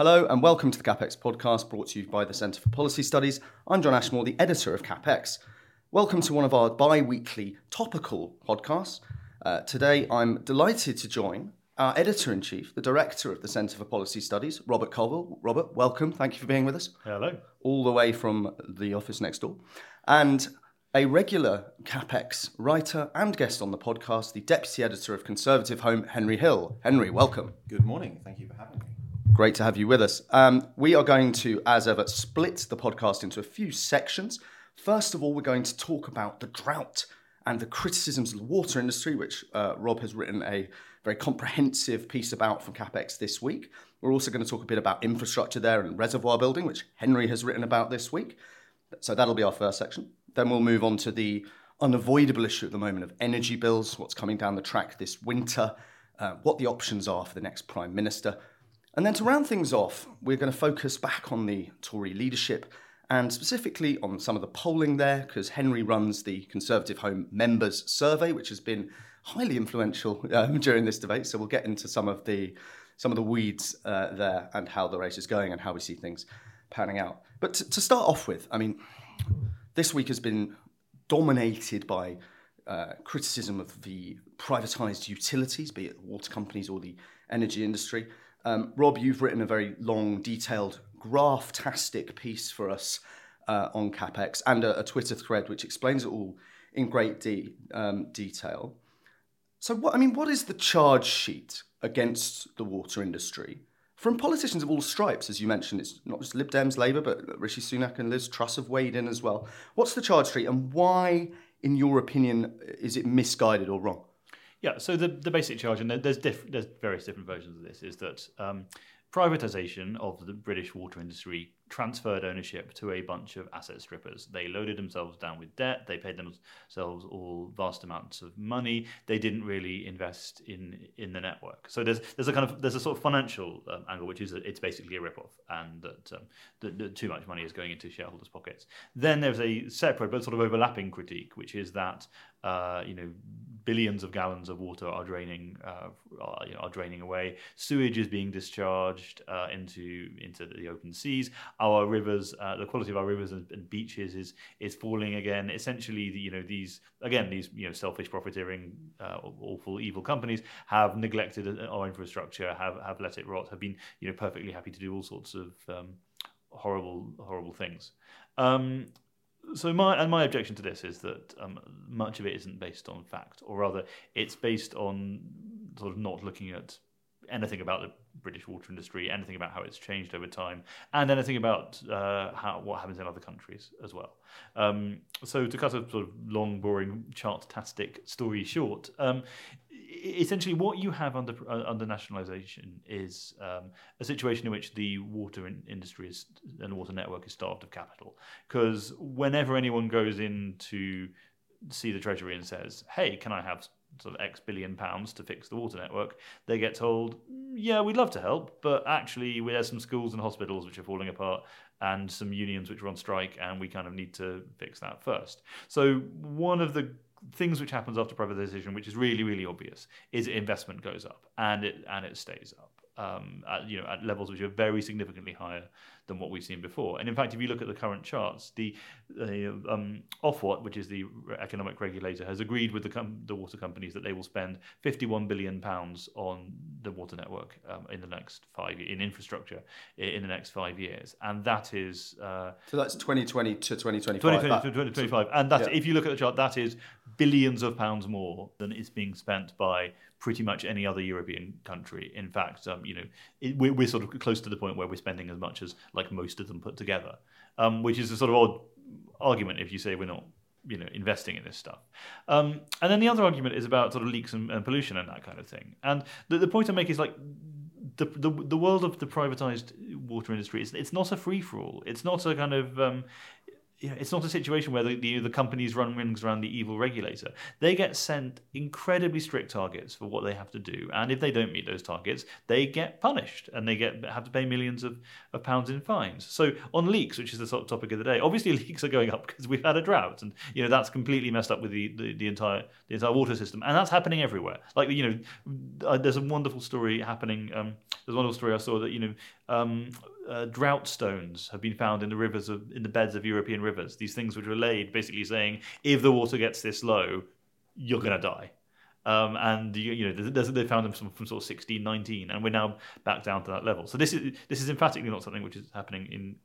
Hello and welcome to the CapX podcast brought to you by the Centre for Policy Studies. I'm John Ashmore, the editor of CapX. Welcome to one of our bi weekly topical podcasts. Uh, today I'm delighted to join our editor in chief, the director of the Centre for Policy Studies, Robert Colvile. Robert, welcome. Thank you for being with us. Hello. All the way from the office next door. And a regular CapX writer and guest on the podcast, the deputy editor of ConservativeHome, Henry Hill. Henry, welcome. Good morning. Thank you for having me. Great to have you with us. Um, we are going to, as ever, split the podcast into a few sections. First of all, we're going to talk about the drought and the criticisms of the water industry, which uh, Rob has written a very comprehensive piece about for CapX this week. We're also going to talk a bit about infrastructure there and reservoir building, which Henry has written about this week. So that'll be our first section. Then we'll move on to the unavoidable issue at the moment of energy bills, what's coming down the track this winter, uh, what the options are for the next Prime Minister. And then to round things off, we're going to focus back on the Tory leadership and specifically on some of the polling there, because Henry runs the ConservativeHome Members Survey, which has been highly influential um, during this debate. So we'll get into some of the some of the weeds uh, there and how the race is going and how we see things panning out. But to, to start off with, I mean, this week has been dominated by uh, criticism of the privatised utilities, be it water companies or the energy industry. Um, Rob, you've written a very long, detailed, graph-tastic piece for us uh, on CapX and a, a, Twitter thread which explains it all in great de- um, detail. So, what I mean, what is the charge sheet against the water industry from politicians of all stripes? As you mentioned, it's not just Lib Dems, Labour, but Rishi Sunak and Liz Truss have weighed in as well. What's the charge sheet, and why, in your opinion, is it misguided or wrong? Yeah, so the, the basic charge, and there's diff- there's various different versions of this, is that um, privatization of the British water industry transferred ownership to a bunch of asset strippers. They loaded themselves down with debt. They paid themselves all vast amounts of money. They didn't really invest in in the network. So there's there's a kind of there's a sort of financial um, angle, which is that it's basically a ripoff, and that, um, that, that too much money is going into shareholders' pockets. Then there's a separate but sort of overlapping critique, which is that uh, you know billions of gallons of water are draining uh, are, you know, are draining away. Sewage is being discharged uh, into into the open seas our rivers, uh, the quality of our rivers and, and, beaches is is falling again. Essentially, the, you know these again these you know selfish profiteering, uh, awful evil companies have neglected uh, our infrastructure, have have let it rot, have been you know perfectly happy to do all sorts of um, horrible horrible things. Um, so my and my objection to this is that um, much of it isn't based on fact, or rather, it's based on sort of not looking at anything about the British water industry, anything about how it's changed over time, and anything about uh, how what happens in other countries as well. Um, so to cut a sort of long, boring, chart-tastic story short, um, essentially what you have under uh, under nationalisation is um, a situation in which the water in industry is, and the water network is starved of capital. Because whenever anyone goes in to see the treasury and says, "Hey, can I have sort of X billion pounds to fix the water network, they get told, mm, yeah, we'd love to help, but actually we there's some schools and hospitals which are falling apart and some unions which are on strike, and we kind of need to fix that first. So one of the things which happens after privatization, which is really really obvious, is investment goes up and it and it stays up. Um, at, you know, at levels which are very significantly higher than what we've seen before. And in fact, if you look at the current charts, the uh, um, Ofwat, which is the economic regulator, has agreed with the, com- the water companies that they will spend 51 billion pounds on the water network um, in the next five in infrastructure in the next five years, and that is uh, so that's 2020 to 2025. 2020 to 2025, and that yeah. if you look at the chart, that is billions of pounds more than is being spent by pretty much any other European country. In fact, um, you know, it, we're, we're, sort of close to the point where we're spending as much as like most of them put together, um, which is a sort of odd argument if you say we're not you know investing in this stuff. Um, and then the other argument is about sort of leaks and, and pollution and that kind of thing. And the, the point i make is like the, the the world of the privatized water industry is it's not a free for all it's not a kind of um, it's not a situation where the, the, the, companies run rings around the evil regulator. They get sent incredibly strict targets for what they have to do, and if they don't meet those targets, they get punished and they get have to pay millions of, of pounds in fines. So on leaks, which is the of topic of the day, obviously leaks are going up because we've had a drought, and you know that's completely messed up with the, the, the entire the entire water system, and that's happening everywhere. Like you know, uh, there's a wonderful story happening. Um, there's a wonderful story I saw that you know. Um, uh, drought stones have been found in the rivers of in the beds of European rivers. These things which were laid, basically saying if the water gets this low, you're going to die. Um, and you, you know they found them from, from sort of 1619, and we're now back down to that level. So this is this is emphatically not something which is happening in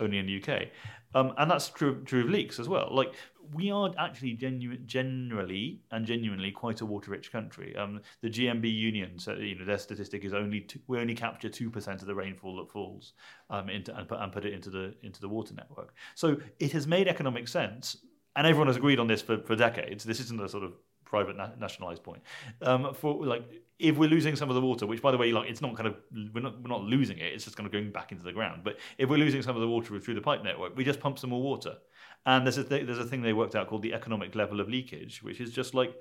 only in the UK, um, and that's true true of leaks as well. Like we are actually genu- generally and genuinely quite a water-rich country. Um, the GMB Union, so you know, their statistic is only two, we only capture two percent of the rainfall that falls um, into and put, and put it into the into the water network. So it has made economic sense, and everyone has agreed on this for, for decades. This isn't a sort of private na- nationalized point. Um, for like, if we're losing some of the water, which by the way, like, it's not kind of we're not we're not losing it. It's just kind of going back into the ground. But if we're losing some of the water through the pipe network, we just pump some more water. And there's a th- there's a thing they worked out called the economic level of leakage, which is just like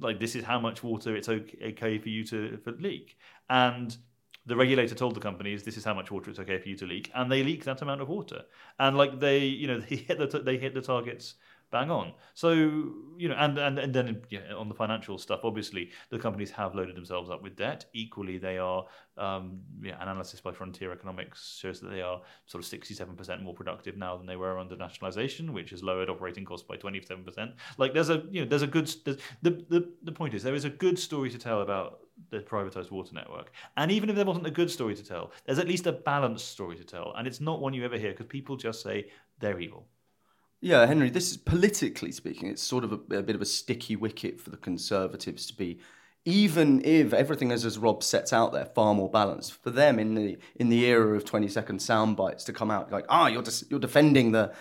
like this is how much water it's okay for you to for leak. And the regulator told the companies this is how much water it's okay for you to leak, and they leak that amount of water. And like they you know they hit the t- they hit the targets bang on. So you know, and and and then yeah, on the financial stuff, obviously the companies have loaded themselves up with debt. Equally, they are um, yeah, analysis by Frontier Economics shows that they are sort of sixty-seven percent more productive now than they were under nationalisation, which has lowered operating costs by twenty-seven percent. Like there's a you know there's a good there's, the the the point is there is a good story to tell about the privatized water network. And even if there wasn't a good story to tell, there's at least a balanced story to tell. And it's not one you ever hear because people just say they're evil. Yeah, Henry, this is politically speaking, it's sort of a, a, bit of a sticky wicket for the Conservatives to be, even if everything is as Rob sets out there, far more balanced. For them in the in the era of twenty second sound bites to come out like, ah, you're you're defending the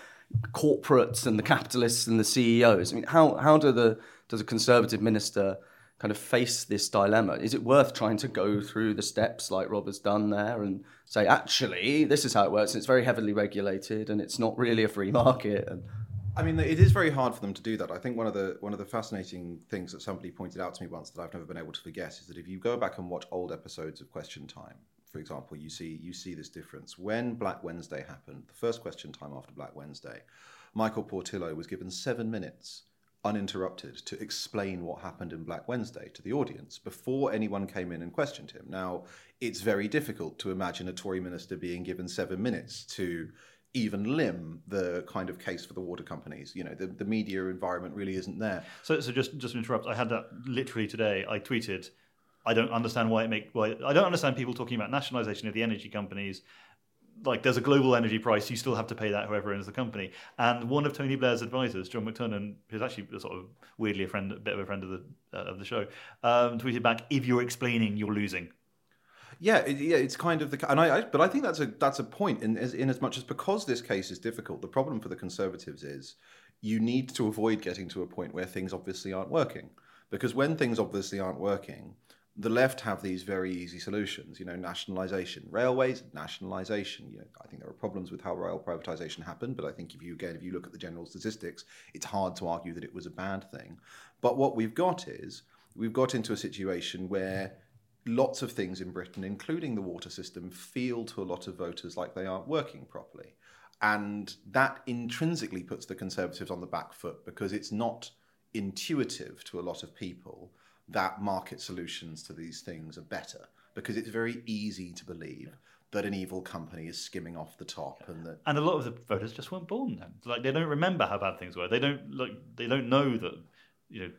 corporates and the capitalists and the CEOs. I mean, how how do the does a Conservative minister kind of face this dilemma? Is it worth trying to go through the steps like Rob has done there and say, actually, this is how it works? It's very heavily regulated and it's not really a free market. And I mean, it is very hard for them to do that. I think one of the one of the fascinating things that somebody pointed out to me once that I've never been able to forget is that if you go back and watch old episodes of Question Time, for example, you see you see this difference. When Black Wednesday happened, the first Question Time after Black Wednesday, Michael Portillo was given seven minutes uninterrupted to explain what happened in Black Wednesday to the audience before anyone came in and questioned him. Now, it's very difficult to imagine a Tory minister being given seven minutes to even limb the kind of case for the water companies. You know, the, the media environment really isn't there. So, so just just to interrupt, I had that literally today. I tweeted, I don't understand why it make why I don't understand people talking about nationalisation of the energy companies like there's a global energy price, you still have to pay that whoever owns the company. And one of Tony Blair's advisors, John McTernan, who's actually sort of weirdly a friend, a bit of a friend of the uh, of the show, um, tweeted back, "If you're explaining, you're losing." Yeah, it, yeah, it's kind of the and I, I, but I think that's a that's a point in in as much as because this case is difficult. The problem for the Conservatives is you need to avoid getting to a point where things obviously aren't working, because when things obviously aren't working, the left have these very easy solutions, you know, nationalisation, railways, nationalisation. You know, I think there are problems with how rail privatisation happened, but I think if you again, if you look at the general statistics, it's hard to argue that it was a bad thing. But what we've got is we've got into a situation where lots of things in Britain, including the water system, feel to a lot of voters like they aren't working properly. And that intrinsically puts the Conservatives on the back foot because it's not intuitive to a lot of people that market solutions to these things are better. because it's very easy to believe that an evil company is skimming off the top and that And a lot of the voters just weren't born then. Like they don't remember how bad things were. They don't like they don't know that you know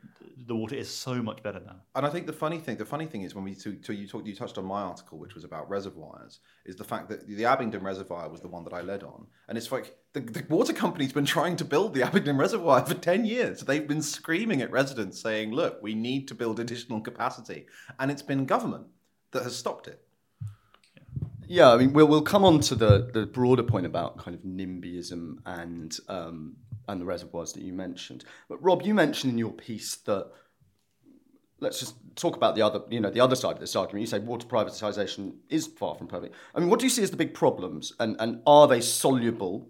the water is so much better now. And I think the funny thing, the funny thing is when we so, so you talked, you touched on my article, which was about reservoirs, is the fact that the Abingdon Reservoir was the one that I led on, and it's like the, the water company's been trying to build the Abingdon Reservoir for ten years. They've been screaming at residents saying, "Look, we need to build additional capacity," and it's been government that has stopped it. Yeah, I mean, we'll we'll come on to the the broader point about kind of NIMBYism and um, and the reservoirs that you mentioned. But Rob, you mentioned in your piece that let's just talk about the other, you know, the other side of this argument. You say water privatization is far from perfect. I mean, what do you see as the big problems, and and are they soluble?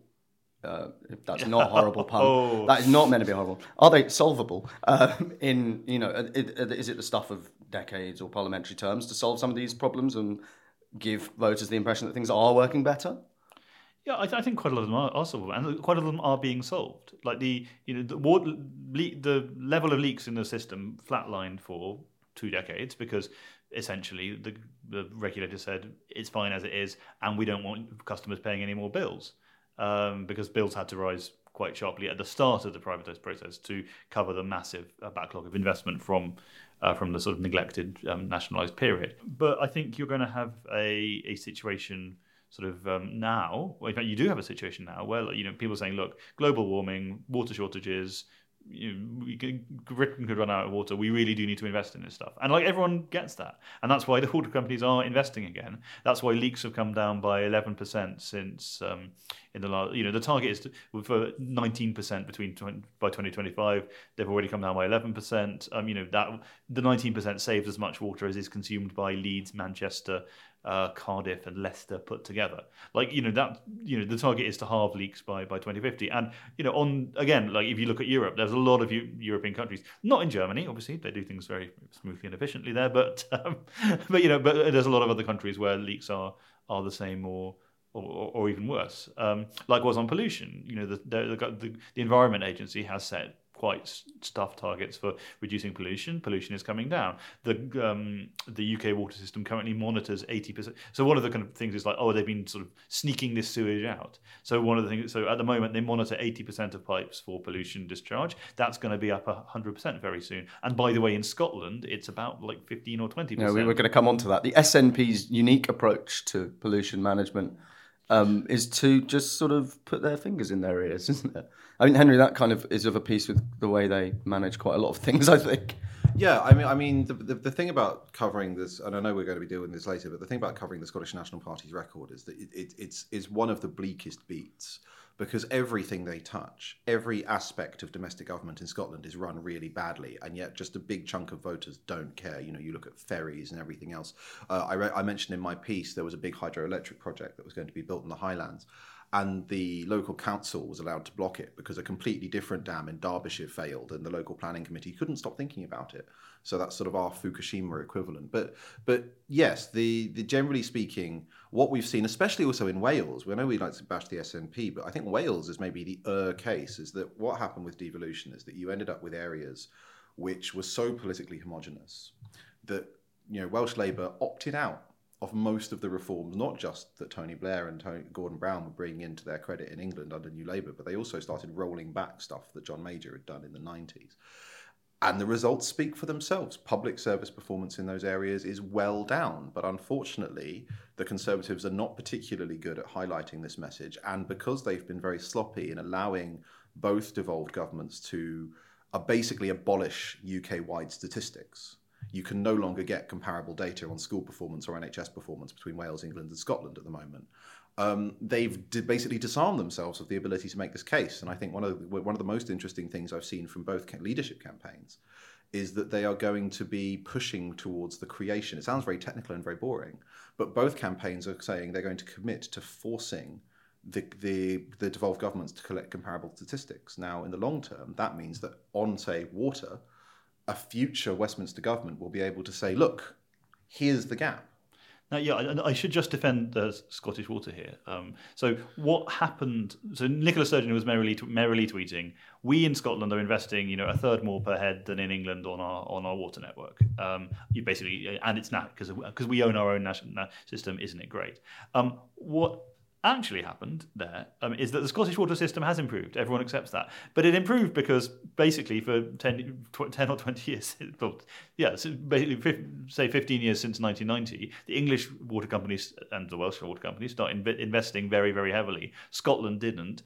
Uh, if that's not a horrible pun, Oh. that is not meant to be horrible. Are they solvable? Um, in you know, i- i- is it the stuff of decades or parliamentary terms to solve some of these problems and give voters the impression that things are working better? Yeah, I, th- I think quite a lot of them are, are solvable, and quite a lot of them are being solved. Like the you know the water, le- the level of leaks in the system flatlined for two decades because essentially the the regulator said it's fine as it is, and we don't want customers paying any more bills um, because bills had to rise quite sharply at the start of the privatised process to cover the massive uh, backlog of investment from uh, from the sort of neglected um, nationalised period. But I think you're going to have a, a situation sort of um, now. Well, in fact, you do have a situation now where you know people are saying, look, global warming, water shortages. You know, could, Britain could run out of water. We really do need to invest in this stuff, and like everyone gets that, and that's why the water companies are investing again. That's why leaks have come down by eleven percent since um, in the last. You know, the target is to, for nineteen percent between 20, by twenty twenty five. They've already come down by eleven percent. Um, you know that the nineteen percent saves as much water as is consumed by Leeds, Manchester, uh, Cardiff, and Leicester put together. Like you know that you know the target is to halve leaks by by 2050. And you know on again like if you look at Europe, there's a lot of Eu- European countries, not in Germany, obviously they do things very smoothly and efficiently there, but um, but you know but there's a lot of other countries where leaks are are the same or. Or, or even worse. Um, likewise on pollution, you know the, the, the, the Environment Agency has set quite tough targets for reducing pollution. Pollution is coming down. The um, the UK water system currently monitors eighty percent. So one of the kind of things is like, oh, they've been sort of sneaking this sewage out. So one of the things, so at the moment they monitor eighty percent of pipes for pollution discharge. That's going to be up hundred percent very soon. And by the way, in Scotland, it's about like fifteen or twenty You know, percent. we were going to come on to that. The SNP's unique approach to pollution management um, is to just sort of put their fingers in their ears, isn't it? I mean, Henry, that kind of is of a piece with the way they manage quite a lot of things, I think. Yeah, I mean, I mean, the, the, the thing about covering this, and I know we're going to be doing this later, but the thing about covering the Scottish National Party's record is that it, it, it's is one of the bleakest beats because everything they touch, every aspect of domestic government in Scotland is run really badly, and yet just a big chunk of voters don't care. You know, you look at ferries and everything else. Uh, I, re- I mentioned in my piece there was a big hydroelectric project that was going to be built in the Highlands and the local council was allowed to block it because a completely different dam in Derbyshire failed, and the local planning committee couldn't stop thinking about it. So that's sort of our Fukushima equivalent. But but yes, the, the generally speaking, what we've seen, especially also in Wales, we know we like to bash the SNP, but I think Wales is maybe the er case. Is that what happened with devolution? Is that you ended up with areas which were so politically homogenous that you know Welsh Labour opted out of most of the reforms, not just that Tony Blair and Tony, Gordon Brown were bringing into their credit in England under New Labour, but they also started rolling back stuff that John Major had done in the 90s. And the results speak for themselves. Public service performance in those areas is well down. But unfortunately, the Conservatives are not particularly good at highlighting this message. And because they've been very sloppy in allowing both devolved governments to uh, basically abolish UK wide statistics, you can no longer get comparable data on school performance or NHS performance between Wales, England, and Scotland at the moment. Um, they've d- basically disarmed themselves of the ability to make this case. And I think one of the, one of the most interesting things I've seen from both leadership campaigns is that they are going to be pushing towards the creation. It sounds very technical and very boring, but both campaigns are saying they're going to commit to forcing the, the, the devolved governments to collect comparable statistics. Now, in the long term, that means that on, say, water, a future Westminster government will be able to say, look, here's the gap. Now, yeah, I, I should just defend the Scottish Water here. Um, so, what happened? So, Nicola Sturgeon was merrily, merrily tweeting, "We in Scotland are investing, you know, a third more per head than in England on our on our water network. Um, you basically, and it's not because because we own our own national system, isn't it great? Um, what actually happened there um, is that the Scottish water system has improved. Everyone accepts that. But it improved because basically for 10, 10 or 20 years, well, yeah, so basically, say 15 years since 1990, the English water companies and the Welsh water companies started investing very, very heavily. Scotland didn't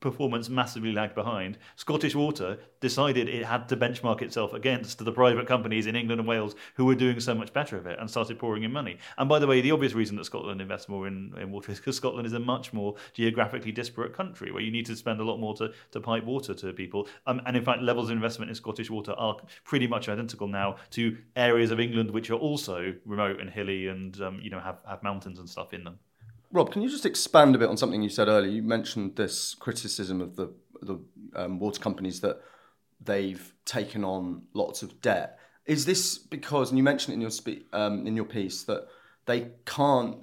performance massively lagged behind, Scottish Water decided it had to benchmark itself against the private companies in England and Wales who were doing so much better of it and started pouring in money. And by the way, the obvious reason that Scotland invests more in, in water is because Scotland is a much more geographically disparate country where you need to spend a lot more to, to pipe water to people. Um, and in fact, levels of investment in Scottish Water are pretty much identical now to areas of England which are also remote and hilly and um, you know have, have mountains and stuff in them. Rob, can you just expand a bit on something you said earlier? You mentioned this criticism of the the um, water companies that they've taken on lots of debt. Is this because, and you mentioned in your spe- um, in your piece that they can't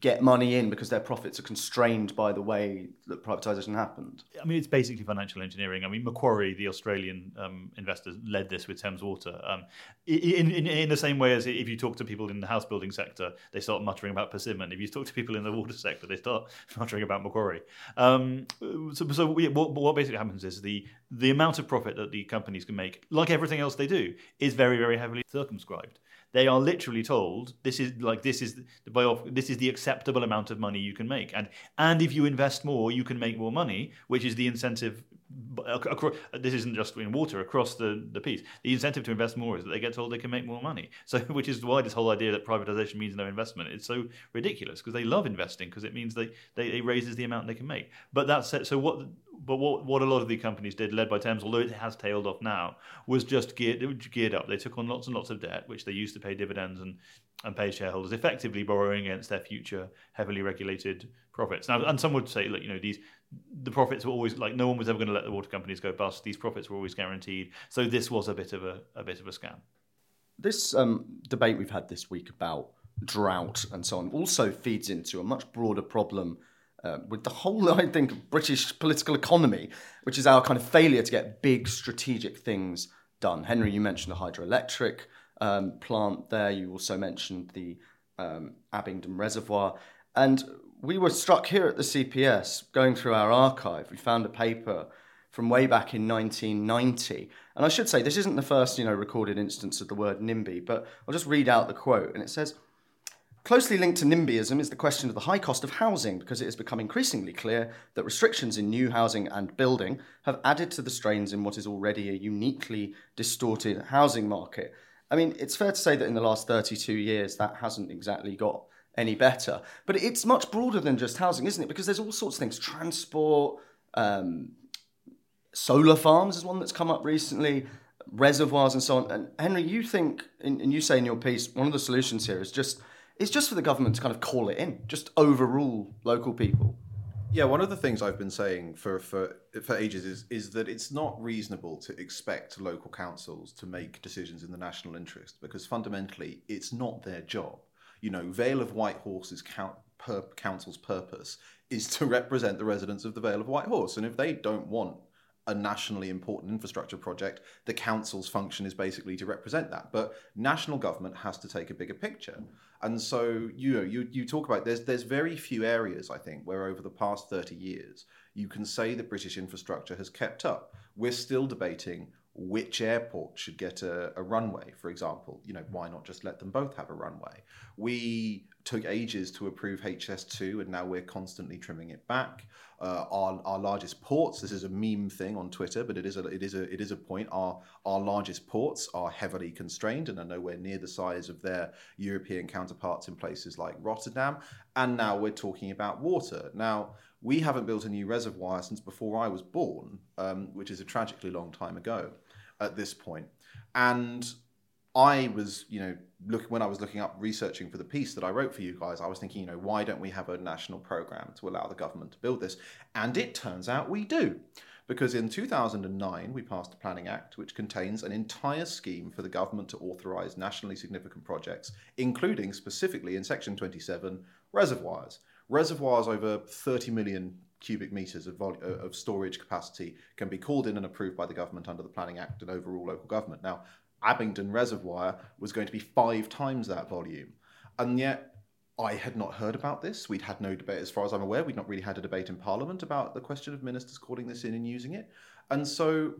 get money in because their profits are constrained by the way that privatization happened? I mean, it's basically financial engineering. I mean, Macquarie, the Australian um, investors, led this with Thames Water. Um, in, in, in the same way as if you talk to people in the house building sector, they start muttering about Persimmon. If you talk to people in the water sector, they start muttering about Macquarie. Um, so, so we, what, what basically happens is the the amount of profit that the companies can make, like everything else they do, is very, very heavily circumscribed. They are literally told this is like this is the this is the acceptable amount of money you can make, and and if you invest more, you can make more money, which is the incentive. This isn't just in water across the, the piece. The incentive to invest more is that they get told they can make more money. So, which is why this whole idea that privatization means no investment is so ridiculous because they love investing because it means they, they it raises the amount they can make. But that's. So what but what, what a lot of the companies did, led by Thames, although it has tailed off now, was just geared, geared up. They took on lots and lots of debt, which they used to pay dividends and, and pay shareholders, effectively borrowing against their future heavily regulated profits. Now, and some would say, look, you know, these the profits were always like no one was ever going to let the water companies go bust. These profits were always guaranteed. So this was a bit of a, a bit of a scam. This um, debate we've had this week about drought and so on also feeds into a much broader problem uh, with the whole, I think, British political economy, which is our kind of failure to get big strategic things done. Henry, you mentioned the hydroelectric um, plant there. You also mentioned the um, Abingdon Reservoir. And we were struck here at the CPS going through our archive. We found a paper from way back in 1990. And I should say, this isn't the first, you know, recorded instance of the word NIMBY, but I'll just read out the quote. And it says, Closely linked to NIMBYism is the question of the high cost of housing, because it has become increasingly clear that restrictions in new housing and building have added to the strains in what is already a uniquely distorted housing market. I mean, it's fair to say that in the last 32 years, that hasn't exactly got any better. But it's much broader than just housing, isn't it? Because there's all sorts of things transport, um, solar farms is one that's come up recently, reservoirs, and so on. And Henry, you think, and you say in your piece, one of the solutions here is just it's just for the government to kind of call it in, just overrule local people. Yeah, one of the things I've been saying for, for for ages is is that it's not reasonable to expect local councils to make decisions in the national interest because fundamentally it's not their job. You know, Vale of Whitehorse's count, per, council's purpose is to represent the residents of the Vale of Whitehorse, and if they don't want a nationally important infrastructure project, the council's function is basically to represent that. But national government has to take a bigger picture. And so, you know, you, you talk about there's there's very few areas, I think, where over the past 30 years you can say that British infrastructure has kept up. We're still debating which airport should get a, a runway, for example. You know, why not just let them both have a runway? We took ages to approve HS2, and now we're constantly trimming it back. Uh, our, our largest ports, this is a meme thing on Twitter, but it is a, it is a, it is a point. Our, our largest ports are heavily constrained and are nowhere near the size of their European counterparts in places like Rotterdam. And now we're talking about water. Now, we haven't built a new reservoir since before I was born, um, which is a tragically long time ago at this point. And I was, you know, look when I was looking up researching for the piece that I wrote for you guys, I was thinking, you know, why don't we have a national program to allow the government to build this? And it turns out we do. Because in 2009, we passed the Planning Act, which contains an entire scheme for the government to authorise nationally significant projects, including specifically in Section 27 reservoirs. Reservoirs over 30 million cubic metres of, vol- uh, of storage capacity can be called in and approved by the government under the Planning Act and overall local government. Now, Abingdon Reservoir was going to be five times that volume. And yet, I had not heard about this. We'd had no debate, as far as I'm aware. We'd not really had a debate in Parliament about the question of ministers calling this in and using it. And so,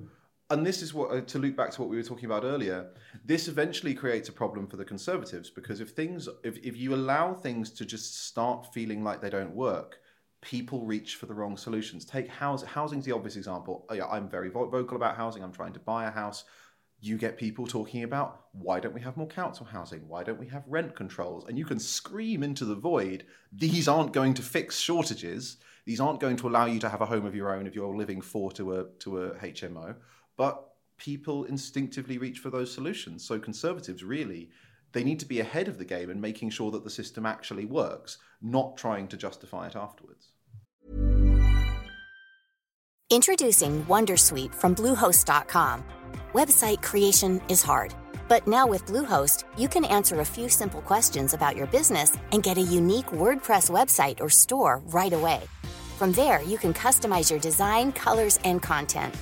and this is what, uh, to loop back to what we were talking about earlier, this eventually creates a problem for the Conservatives because if things, if, if you allow things to just start feeling like they don't work, people reach for the wrong solutions. Take housing. Housing's the obvious example. Oh, I'm very vocal about housing. I'm trying to buy a house you get people talking about why don't we have more council housing? Why don't we have rent controls? And you can scream into the void, these aren't going to fix shortages. These aren't going to allow you to have a home of your own if you're living four to a to a HMO. But people instinctively reach for those solutions. So conservatives really they need to be ahead of the game and making sure that the system actually works, not trying to justify it afterwards. Introducing Wondersuite from Bluehost.com. Website creation is hard, but now with Bluehost, you can answer a few simple questions about your business and get a unique WordPress website or store right away. From there, you can customize your design, colors, and content.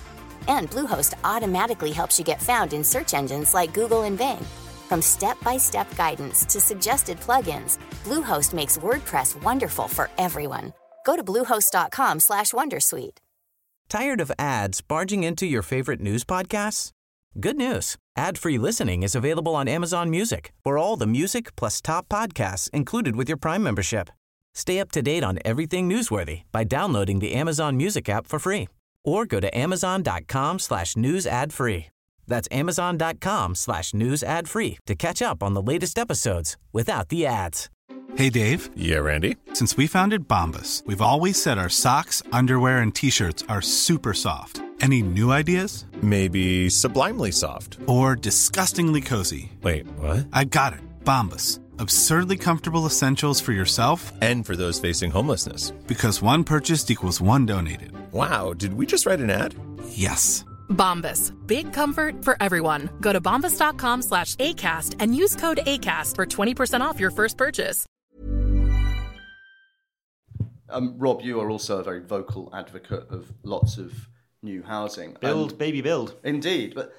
And Bluehost automatically helps you get found in search engines like Google and Bing. From step-by-step guidance to suggested plugins, Bluehost makes WordPress wonderful for everyone. Go to bluehost.com/wondersuite. Tired of ads barging into your favorite news podcasts? Good news. Ad-free listening is available on Amazon Music. For all the music plus top podcasts included with your Prime membership. Stay up to date on everything newsworthy by downloading the Amazon Music app for free or go to amazon.com slash news ad free. That's amazon.com slash news ad free to catch up on the latest episodes without the ads. Hey, Dave. Yeah, Randy. Since we founded Bombas, we've always said our socks, underwear, and T-shirts are super soft. Any new ideas? Maybe sublimely soft. Or disgustingly cozy. Wait, what? I got it. Bombas. Absurdly comfortable essentials for yourself and for those facing homelessness. Because one purchased equals one donated. Wow, did we just write an ad? Yes. Bombas. Big comfort for everyone. Go to bombas.com slash ACAST and use code ACAST for 20% off your first purchase. Um, Rob, you are also a very vocal advocate of lots of new housing. Build, And- baby, build. Indeed, but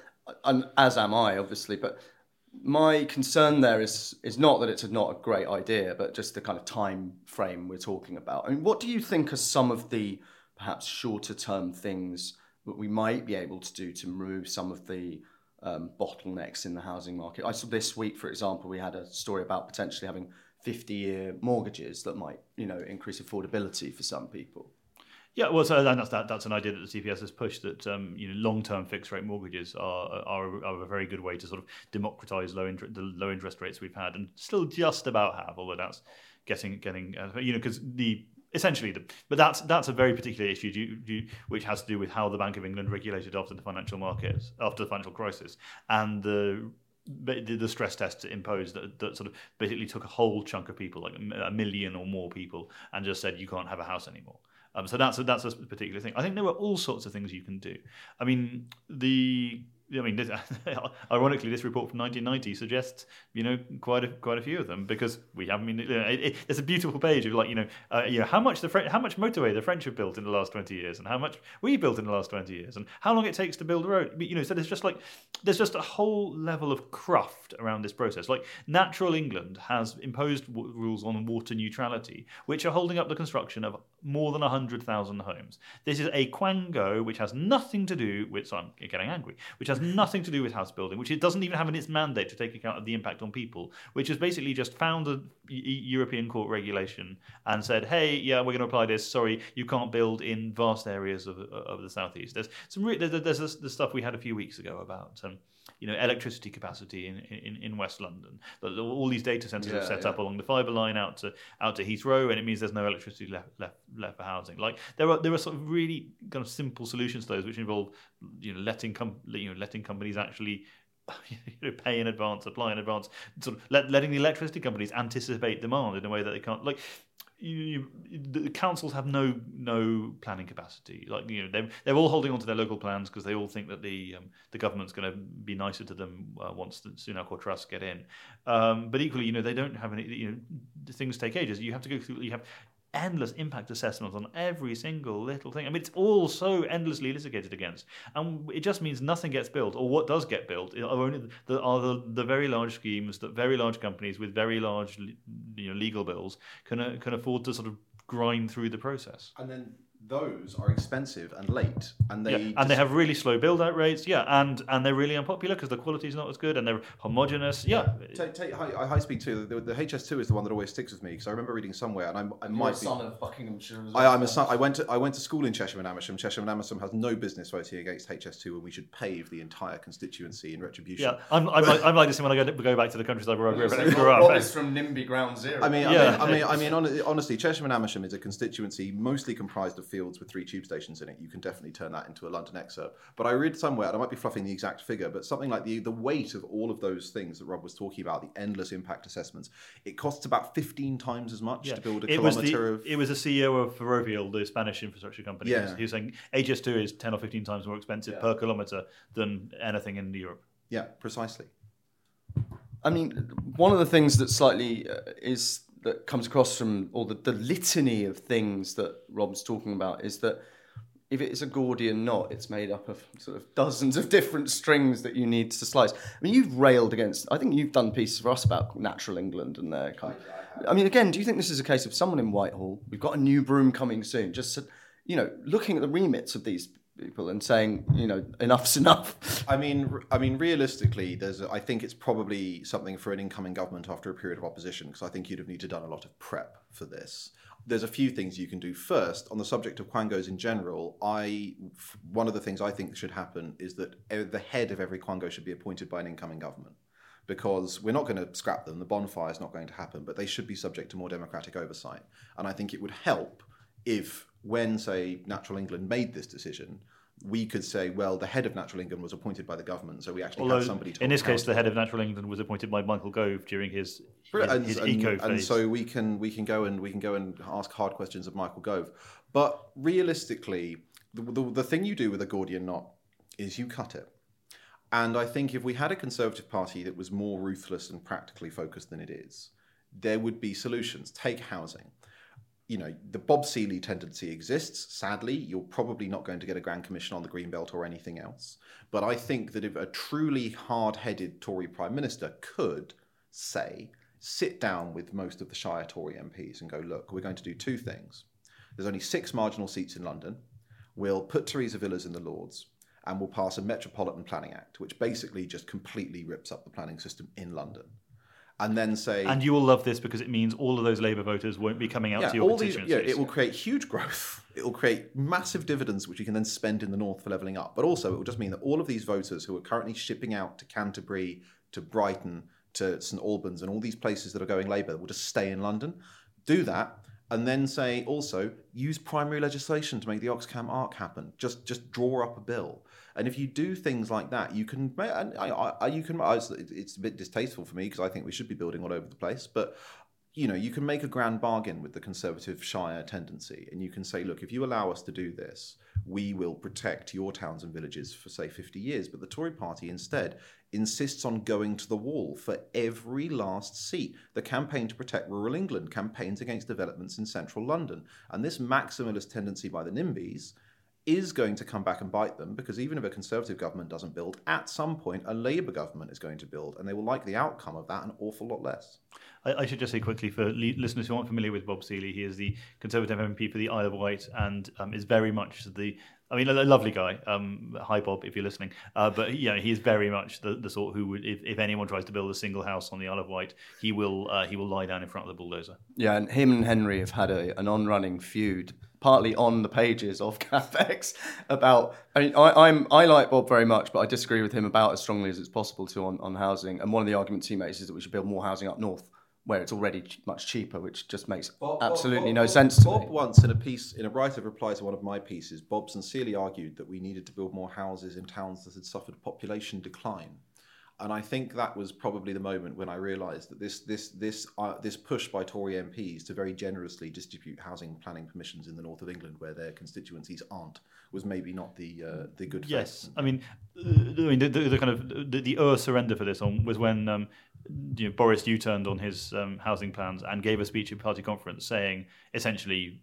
and as am I, obviously. But my concern there is is not that it's not a great idea, but just the kind of time frame we're talking about. I mean, what do you think are some of the perhaps shorter term things that we might be able to do to remove some of the um, bottlenecks in the housing market? I saw this week, for example, we had a story about potentially having 50 year mortgages that might, you know, increase affordability for some people. Yeah, well, so that's that, that's an idea that the CPS has pushed that um, you know long-term fixed rate mortgages are, are are a very good way to sort of democratise low interest the low interest rates we've had and still just about have, although that's getting getting uh, you know because the essentially the, but that's that's a very particular issue due, due, which has to do with how the Bank of England regulated after the financial markets after the financial crisis and the the the stress tests imposed that, that sort of basically took a whole chunk of people, like a million or more people, and just said you can't have a house anymore. Um, so that's a, that's a particular thing. I think there were all sorts of things you can do. I mean, the I mean, this, ironically, this report from 1990 suggests, you know, quite a quite a few of them because we haven't been. You know, it, it, it's a beautiful page of like, you know, uh, you know, how much the French, how much motorway the French have built in the last 20 years, and how much we built in the last 20 years, and how long it takes to build a road. You know, so there's just like, there's just a whole level of cruft around this process. Like, Natural England has imposed w- rules on water neutrality, which are holding up the construction of more than 100,000 homes. This is a quango which has nothing to do with. So I'm getting angry. Which has nothing to do with house building, which it doesn't even have in its mandate to take account of the impact on people, which has basically just found a European court regulation and said, hey, yeah, we're going to apply this. Sorry, you can't build in vast areas of, of the southeast. There's some re- there's, there's the stuff we had a few weeks ago about. Um, you know, electricity capacity in, in, in West London. But All these data centers Yeah, are set yeah. up along the fibre line out to out to Heathrow, and it means there's no electricity left left left for housing. Like there are there are sort of really kind of simple solutions to those, which involve you know letting com- you know letting companies actually. You know, pay in advance, apply in advance, sort of let, letting the electricity companies anticipate demand in a way that they can't. Like, you, you, the councils have no no planning capacity. Like you know, they're they're all holding on to their local plans because they all think that the um, the government's going to be nicer to them uh, once the Sunak or Truss get in. Um, but equally, you know, they don't have any. You know, things take ages. You have to go through. You have endless impact assessments on every single little thing. I mean, it's all so endlessly litigated against, and it just means nothing gets built, or what does get built are only the, are the, the very large schemes that very large companies with very large you know, legal bills can uh, can afford to sort of grind through the process. And then those are expensive and late, and they yeah, and just... they have really slow build out rates. Yeah, and and they're really unpopular because the quality is not as good and they're homogenous. Yeah, take, take high, high speed two. The, the, HS2 is the one that always sticks with me because I remember reading somewhere, and I'm, I You're might a son of Buckinghamshire. I, I'm a son. I went to I went to school in Chesham and Amersham. Chesham and Amersham has no business voting against HS2, and we should pave the entire constituency in retribution. Yeah, I'm, I'm, like, I'm like this when I go, go back to the countryside where I grew up. Rob is from NIMBY Ground Zero. I mean, yeah. I mean, I mean, I mean, honestly, Chesham and Amersham is a constituency mostly comprised of fields with three tube stations in it. You can definitely turn that into a London excerpt. But I read somewhere, and I might be fluffing the exact figure, but something like the, the weight of all of those things that Rob was talking about, the endless impact assessments, it costs about 15 times as much yeah. to build a it kilometre was the, of. It was the CEO of Ferrovial, the Spanish infrastructure company. Yeah. He was saying HS2 is 10 or 15 times more expensive yeah. per kilometre than anything in Europe. Yeah, precisely. I mean, one of the things that slightly uh, is that comes across from all the, the litany of things that Rob's talking about is that if it's a Gordian knot, it's made up of sort of dozens of different strings that you need to slice. I mean, you've railed against. I think you've done pieces for us about natural England and their kind. I mean, again, do you think this is a case of someone in Whitehall? We've got a new broom coming soon. Just you know, looking at the remits of these people and saying, you know, enough's enough. I mean, I mean, realistically, there's. A, I think it's probably something for an incoming government after a period of opposition, because I think you'd have needed to done a lot of prep for this there's a few things you can do. First, on the subject of quangos in general, I one of the things I think should happen is that the head of every quango should be appointed by an incoming government, because we're not going to scrap them. The bonfire is not going to happen, but they should be subject to more democratic oversight. And I think it would help if, when say Natural England made this decision, we could say, well, the head of Natural England was appointed by the government, so we actually Although, had somebody. in this case, the head of Natural England was appointed by Michael Gove during his his, and, his and, eco phase. And so we can we can go and we can go and ask hard questions of Michael Gove. But realistically, the, the, the thing you do with a Gordian knot is you cut it. And I think if we had a Conservative Party that was more ruthless and practically focused than it is, there would be solutions. Take housing you know, the Bob Seely tendency exists. Sadly, you're probably not going to get a Grand Commission on the Green Belt or anything else. But I think that if a truly hard headed Tory Prime Minister could say, sit down with most of the Shire Tory MPs and go, look, we're going to do two things. There's only six marginal seats in London. We'll put Theresa Villiers in the Lords and we'll pass a Metropolitan Planning Act, which basically just completely rips up the planning system in London and then say and you will love this because it means all of those Labour voters won't be coming out yeah, to your all these, yeah, it will create huge growth. It will create massive dividends, which you can then spend in the north for levelling up. But also, it will just mean that all of these voters who are currently shipping out to Canterbury, to Brighton, to St Albans, and all these places that are going Labour will just stay in London. Do that, and then say also use primary legislation to make the Oxcam arc happen. Just just draw up a bill. And if you do things like that, you can. And I, I, you can. It's a bit distasteful for me because I think we should be building all over the place. But you know, you can make a grand bargain with the Conservative Shire tendency, and you can say, look, if you allow us to do this, we will protect your towns and villages for say 50 years. But the Tory Party instead insists on going to the wall for every last seat. The campaign to protect rural England campaigns against developments in central London, and this maximalist tendency by the NIMBYs is going to come back and bite them because even if a Conservative government doesn't build, at some point a Labour government is going to build, and they will like the outcome of that an awful lot less. I, I should just say quickly for listeners who aren't familiar with Bob Seely, he is the Conservative MP for the Isle of Wight and um, is very much the I mean, a, lovely guy. Um, hi, Bob, if you're listening. Uh, but yeah, is very much the, the sort who would, if, if anyone tries to build a single house on the Isle of Wight, he will uh, he will lie down in front of the bulldozer. Yeah, and him and Henry have had a, an on-running feud partly on the pages of CapX about. I mean, I, am I like Bob very much, but I disagree with him about as strongly as it's possible to on, on housing. And one of the arguments he makes is that we should build more housing up north, where it's already much cheaper, which just makes Bob, absolutely Bob, no Bob, sense to Bob me. once in a piece, in a writer reply to one of my pieces, Bob sincerely argued that we needed to build more houses in towns that had suffered population decline. and I think that was probably the moment when I realised that this this this uh, this push by Tory MPs to very generously distribute housing planning permissions in the north of England, where their constituencies aren't, was maybe not the uh, the good. Yes, faith. I mean, uh, I mean the, the, the kind of the, the Ur surrender for this on was when um, you know, Boris U-turned on his um, housing plans and gave a speech at party conference saying essentially.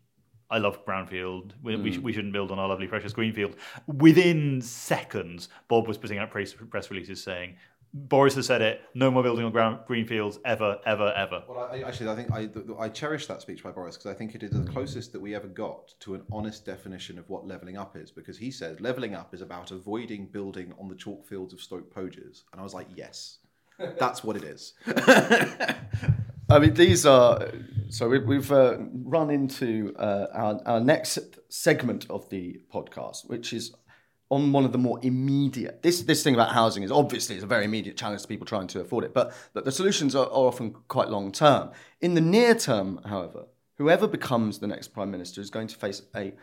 I love brownfield. We, we, sh- we shouldn't build on our lovely precious greenfield. Within seconds, Bob was putting out press, press releases saying Boris has said it. No more building on ground, greenfields ever, ever, ever. Well, I, actually, I think I, I cherish that speech by Boris because I think it is the closest that we ever got to an honest definition of what levelling up is. Because he said levelling up is about avoiding building on the chalk fields of Stoke Poges, and I was like, yes, that's what it is. I mean, these are so we, we've uh, run into uh, our, our next segment of the podcast, which is on one of the more immediate. This this thing about housing is obviously it's a very immediate challenge to people trying to afford it, but but the solutions are, are often quite long term. In the near term, however, whoever becomes the next prime minister is going to face a.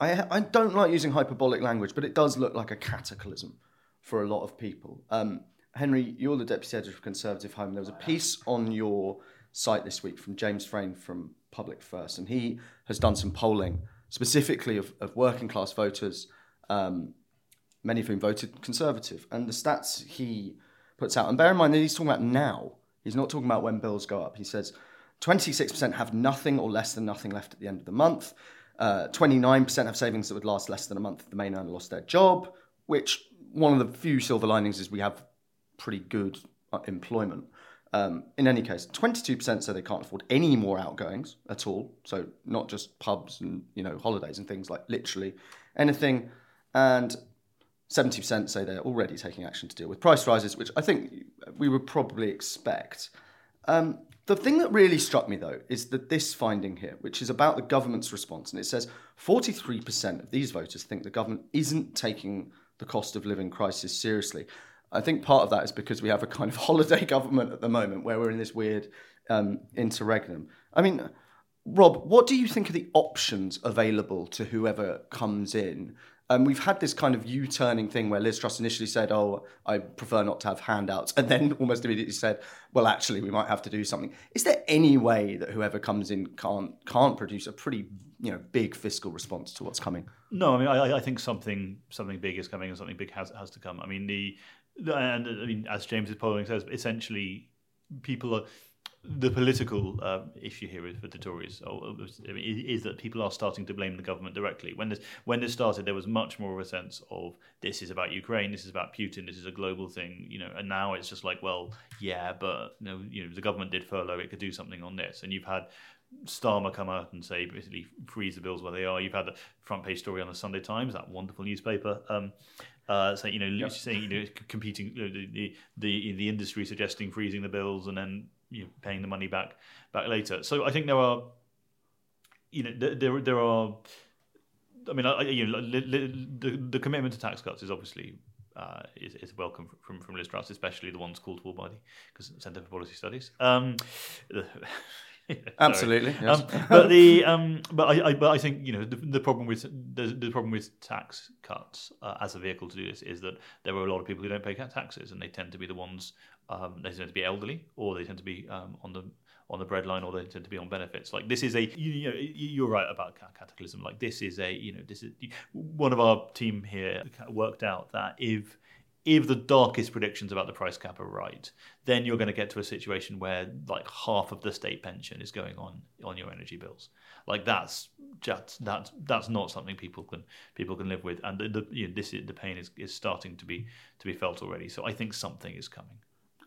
I I don't like using hyperbolic language, but it does look like a cataclysm for a lot of people. Um, Henry, you're the deputy editor of ConservativeHome. There was a piece on your site this week from James Frayne from Public First, and he has done some polling specifically of, of working class voters, um, many of whom voted Conservative. And the stats he puts out, and bear in mind that he's talking about now, he's not talking about when bills go up. He says 26% have nothing or less than nothing left at the end of the month. Uh, 29% have savings that would last less than a month if the main earner lost their job, which one of the few silver linings is we have pretty good uh, employment. Um, in any case, 22% say they can't afford any more outgoings at all. So not just pubs and you know holidays and things like literally anything. And 70% say they're already taking action to deal with price rises, which I think we would probably expect. Um, the thing that really struck me though is that this finding here, which is about the government's response, and it says 43% of these voters think the government isn't taking the cost of living crisis seriously. I think part of that is because we have a kind of holiday government at the moment where we're in this weird um, interregnum. I mean, Rob, what do you think are the options available to whoever comes in? Um, we've had this kind of U-turning thing where Liz Truss initially said, "Oh, I prefer not to have handouts," and then almost immediately said, "Well, actually, we might have to do something." Is there any way that whoever comes in can't can't produce a pretty you know big fiscal response to what's coming? No, I mean, I, I think something something big is coming, and something big has has to come. I mean, the and I mean, as James's polling says, essentially, people are the political uh, issue here with the Tories I mean, is that people are starting to blame the government directly. When this when this started, there was much more of a sense of this is about Ukraine, this is about Putin, this is a global thing, you know. And now it's just like, well, yeah, but you know, you know the government did furlough, it could do something on this. And you've had Starmer come out and say basically freeze the bills where they are. You've had the front page story on the Sunday Times, that wonderful newspaper. Um, uh, saying you know, yep. saying you know, competing you know, the, the the industry suggesting freezing the bills and then you know, paying the money back back later. So I think there are, you know, there there are. I mean, I, you know, the the commitment to tax cuts is obviously uh, is, is welcome from from Liz Truss, especially the ones called for by the Centre for Policy Studies. Um, Absolutely, yes. um, but the um, but I, I, but I think you know the, the problem with the, the problem with tax cuts uh, as a vehicle to do this is that there are a lot of people who don't pay taxes, and they tend to be the ones um, they tend to be elderly, or they tend to be um, on the on the breadline, or they tend to be on benefits. Like this is a you, you know you're right about cataclysm. Like this is a you know this is one of our team here worked out that if if the darkest predictions about the price cap are right, then you're going to get to a situation where like half of the state pension is going on on your energy bills. Like that's just that's that's not something people can people can live with, and the, the you know, this the pain is, is starting to be to be felt already. So I think something is coming.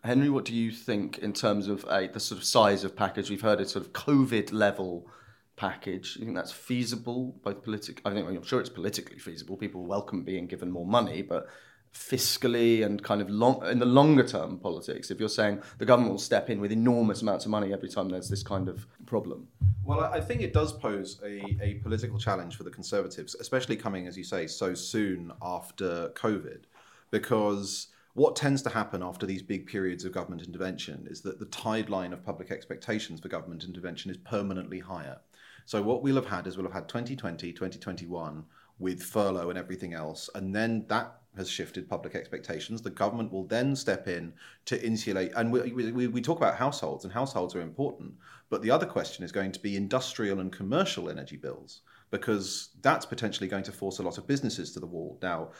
Henry, what do you think in terms of a, the sort of size of package? We've heard a sort of COVID level package. You think that's feasible, both politically? I think I'm sure it's politically feasible. People welcome being given more money, but fiscally and kind of long in the longer term politics if you're saying the government will step in with enormous amounts of money every time there's this kind of problem? Well i think it does pose a, a political challenge for the conservatives especially coming as you say so soon after covid because what tends to happen after these big periods of government intervention is that the tide line of public expectations for government intervention is permanently higher. So what we'll have had is we'll have had 2020 2021 with furlough and everything else, and then that has shifted public expectations. The government will then step in to insulate. And we, we, we, talk about households, and households are important. But the other question is going to be industrial and commercial energy bills, because that's potentially going to force a lot of businesses to the wall. Now,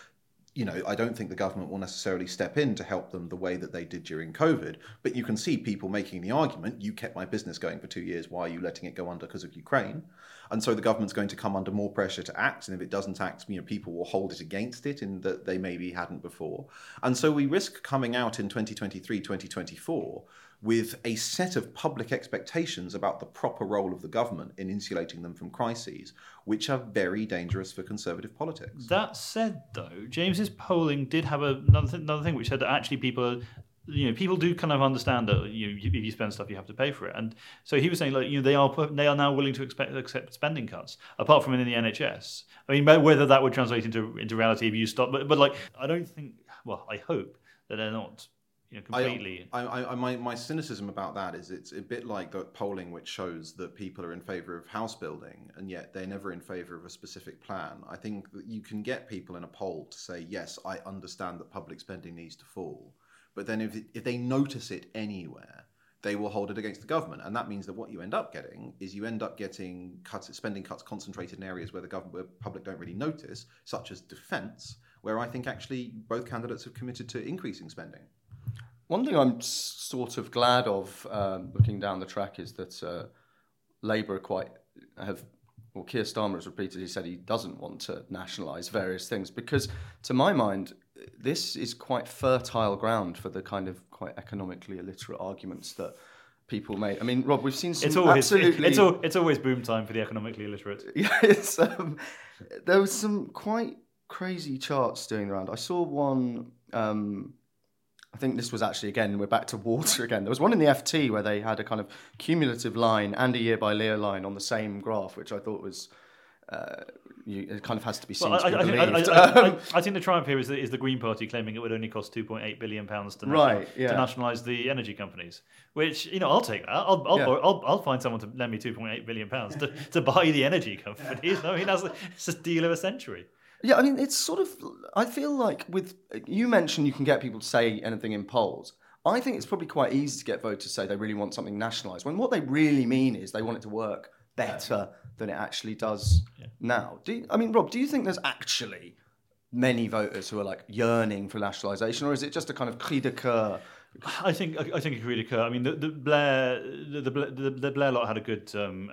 you know, I don't think the government will necessarily step in to help them the way that they did during COVID. But you can see people making the argument you kept my business going for two years. Why are you letting it go under because of Ukraine? And so the government's going to come under more pressure to act. And if it doesn't act, you know, people will hold it against it in that they maybe hadn't before. And so we risk coming out in 2023, 2024 with a set of public expectations about the proper role of the government in insulating them from crises, which are very dangerous for conservative politics. That said, though, James's polling did have another, th- another thing which said that actually people you know, people do kind of understand that you, if you spend stuff, you have to pay for it. And so he was saying, like, you know, they are they are now willing to expect, accept spending cuts, apart from in the NHS. I mean, whether that would translate into into reality if you stop, but but like, I don't think. Well, I hope that they're not you know, completely. I, I, I, my, my cynicism about that is it's a bit like the polling which shows that people are in favour of house building and yet they're never in favour of a specific plan. I think that you can get people in a poll to say, yes, I understand that public spending needs to fall. But then if, if they notice it anywhere, they will hold it against the government. And that means that what you end up getting is you end up getting cuts, spending cuts concentrated in areas where the government, where public don't really notice, such as defence, where I think actually both candidates have committed to increasing spending. One thing I'm sort of glad of um, looking down the track is that uh, Labour quite have, well, Keir Starmer has repeatedly said he doesn't want to nationalise various things because, to my mind, this is quite fertile ground for the kind of quite economically illiterate arguments that people make. I mean, Rob, we've seen some it's always, absolutely. It's, it's always boom time for the economically illiterate. Yeah, it's, um, there was some quite crazy charts doing around. I saw one. Um, I think this was actually again we're back to water again. There was one in the FT where they had a kind of cumulative line and a year by year line on the same graph, which I thought was. Uh, you, it kind of has to be seen well, to I, be believed. I, I, I, think the triumph here is the, is the Green Party claiming it would only cost 2.8 billion pounds to, right, yeah. to nationalise the energy companies. Which you know, I'll take that. I'll I'll, yeah. I'll, I'll, find someone to lend me 2.8 billion pounds to, to buy the energy companies. I mean, that's it's a deal of a century. Yeah, I mean, it's sort of. I feel like with you mentioned you can get people to say anything in polls. I think it's probably quite easy to get voters to say they really want something nationalised when what they really mean is they want it to work better than it actually does. Now. Do you, I mean, Rob? Do you think there's actually many voters who are like yearning for nationalisation, or is it just a kind of cri de coeur I think I think it could occur. I mean, the, the Blair the, the, the Blair lot had a good um,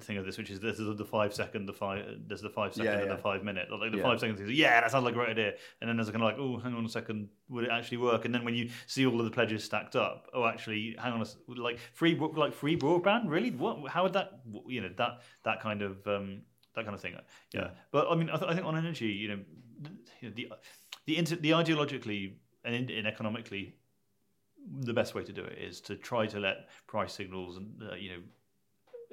thing of this, which is this is the five second, the five there's the five second yeah, and the five minute. Like the yeah. five seconds, yeah, that sounds like a great idea. And then there's a kind of like, oh, hang on a second, would it actually work? And then when you see all of the pledges stacked up, oh, actually, hang on, a, like free like free broadband, really? What? How would that? You know that that kind of um, that kind of thing. Yeah. But I mean, I, th- I think on energy, you know, the the the, inter- the ideologically and, and economically the best way to do it is to try to let price signals and uh, you know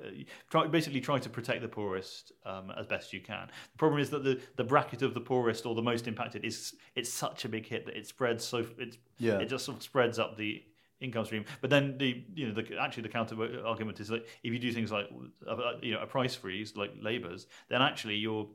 uh, try, basically try to protect the poorest um, as best you can. The problem is that the, the bracket of the poorest or the most impacted is it's such a big hit that it spreads so it's yeah. it just sort of spreads up the income stream. But then the you know the, actually the counter argument is that if you do things like uh, uh, you know a price freeze like Labour's, then actually you're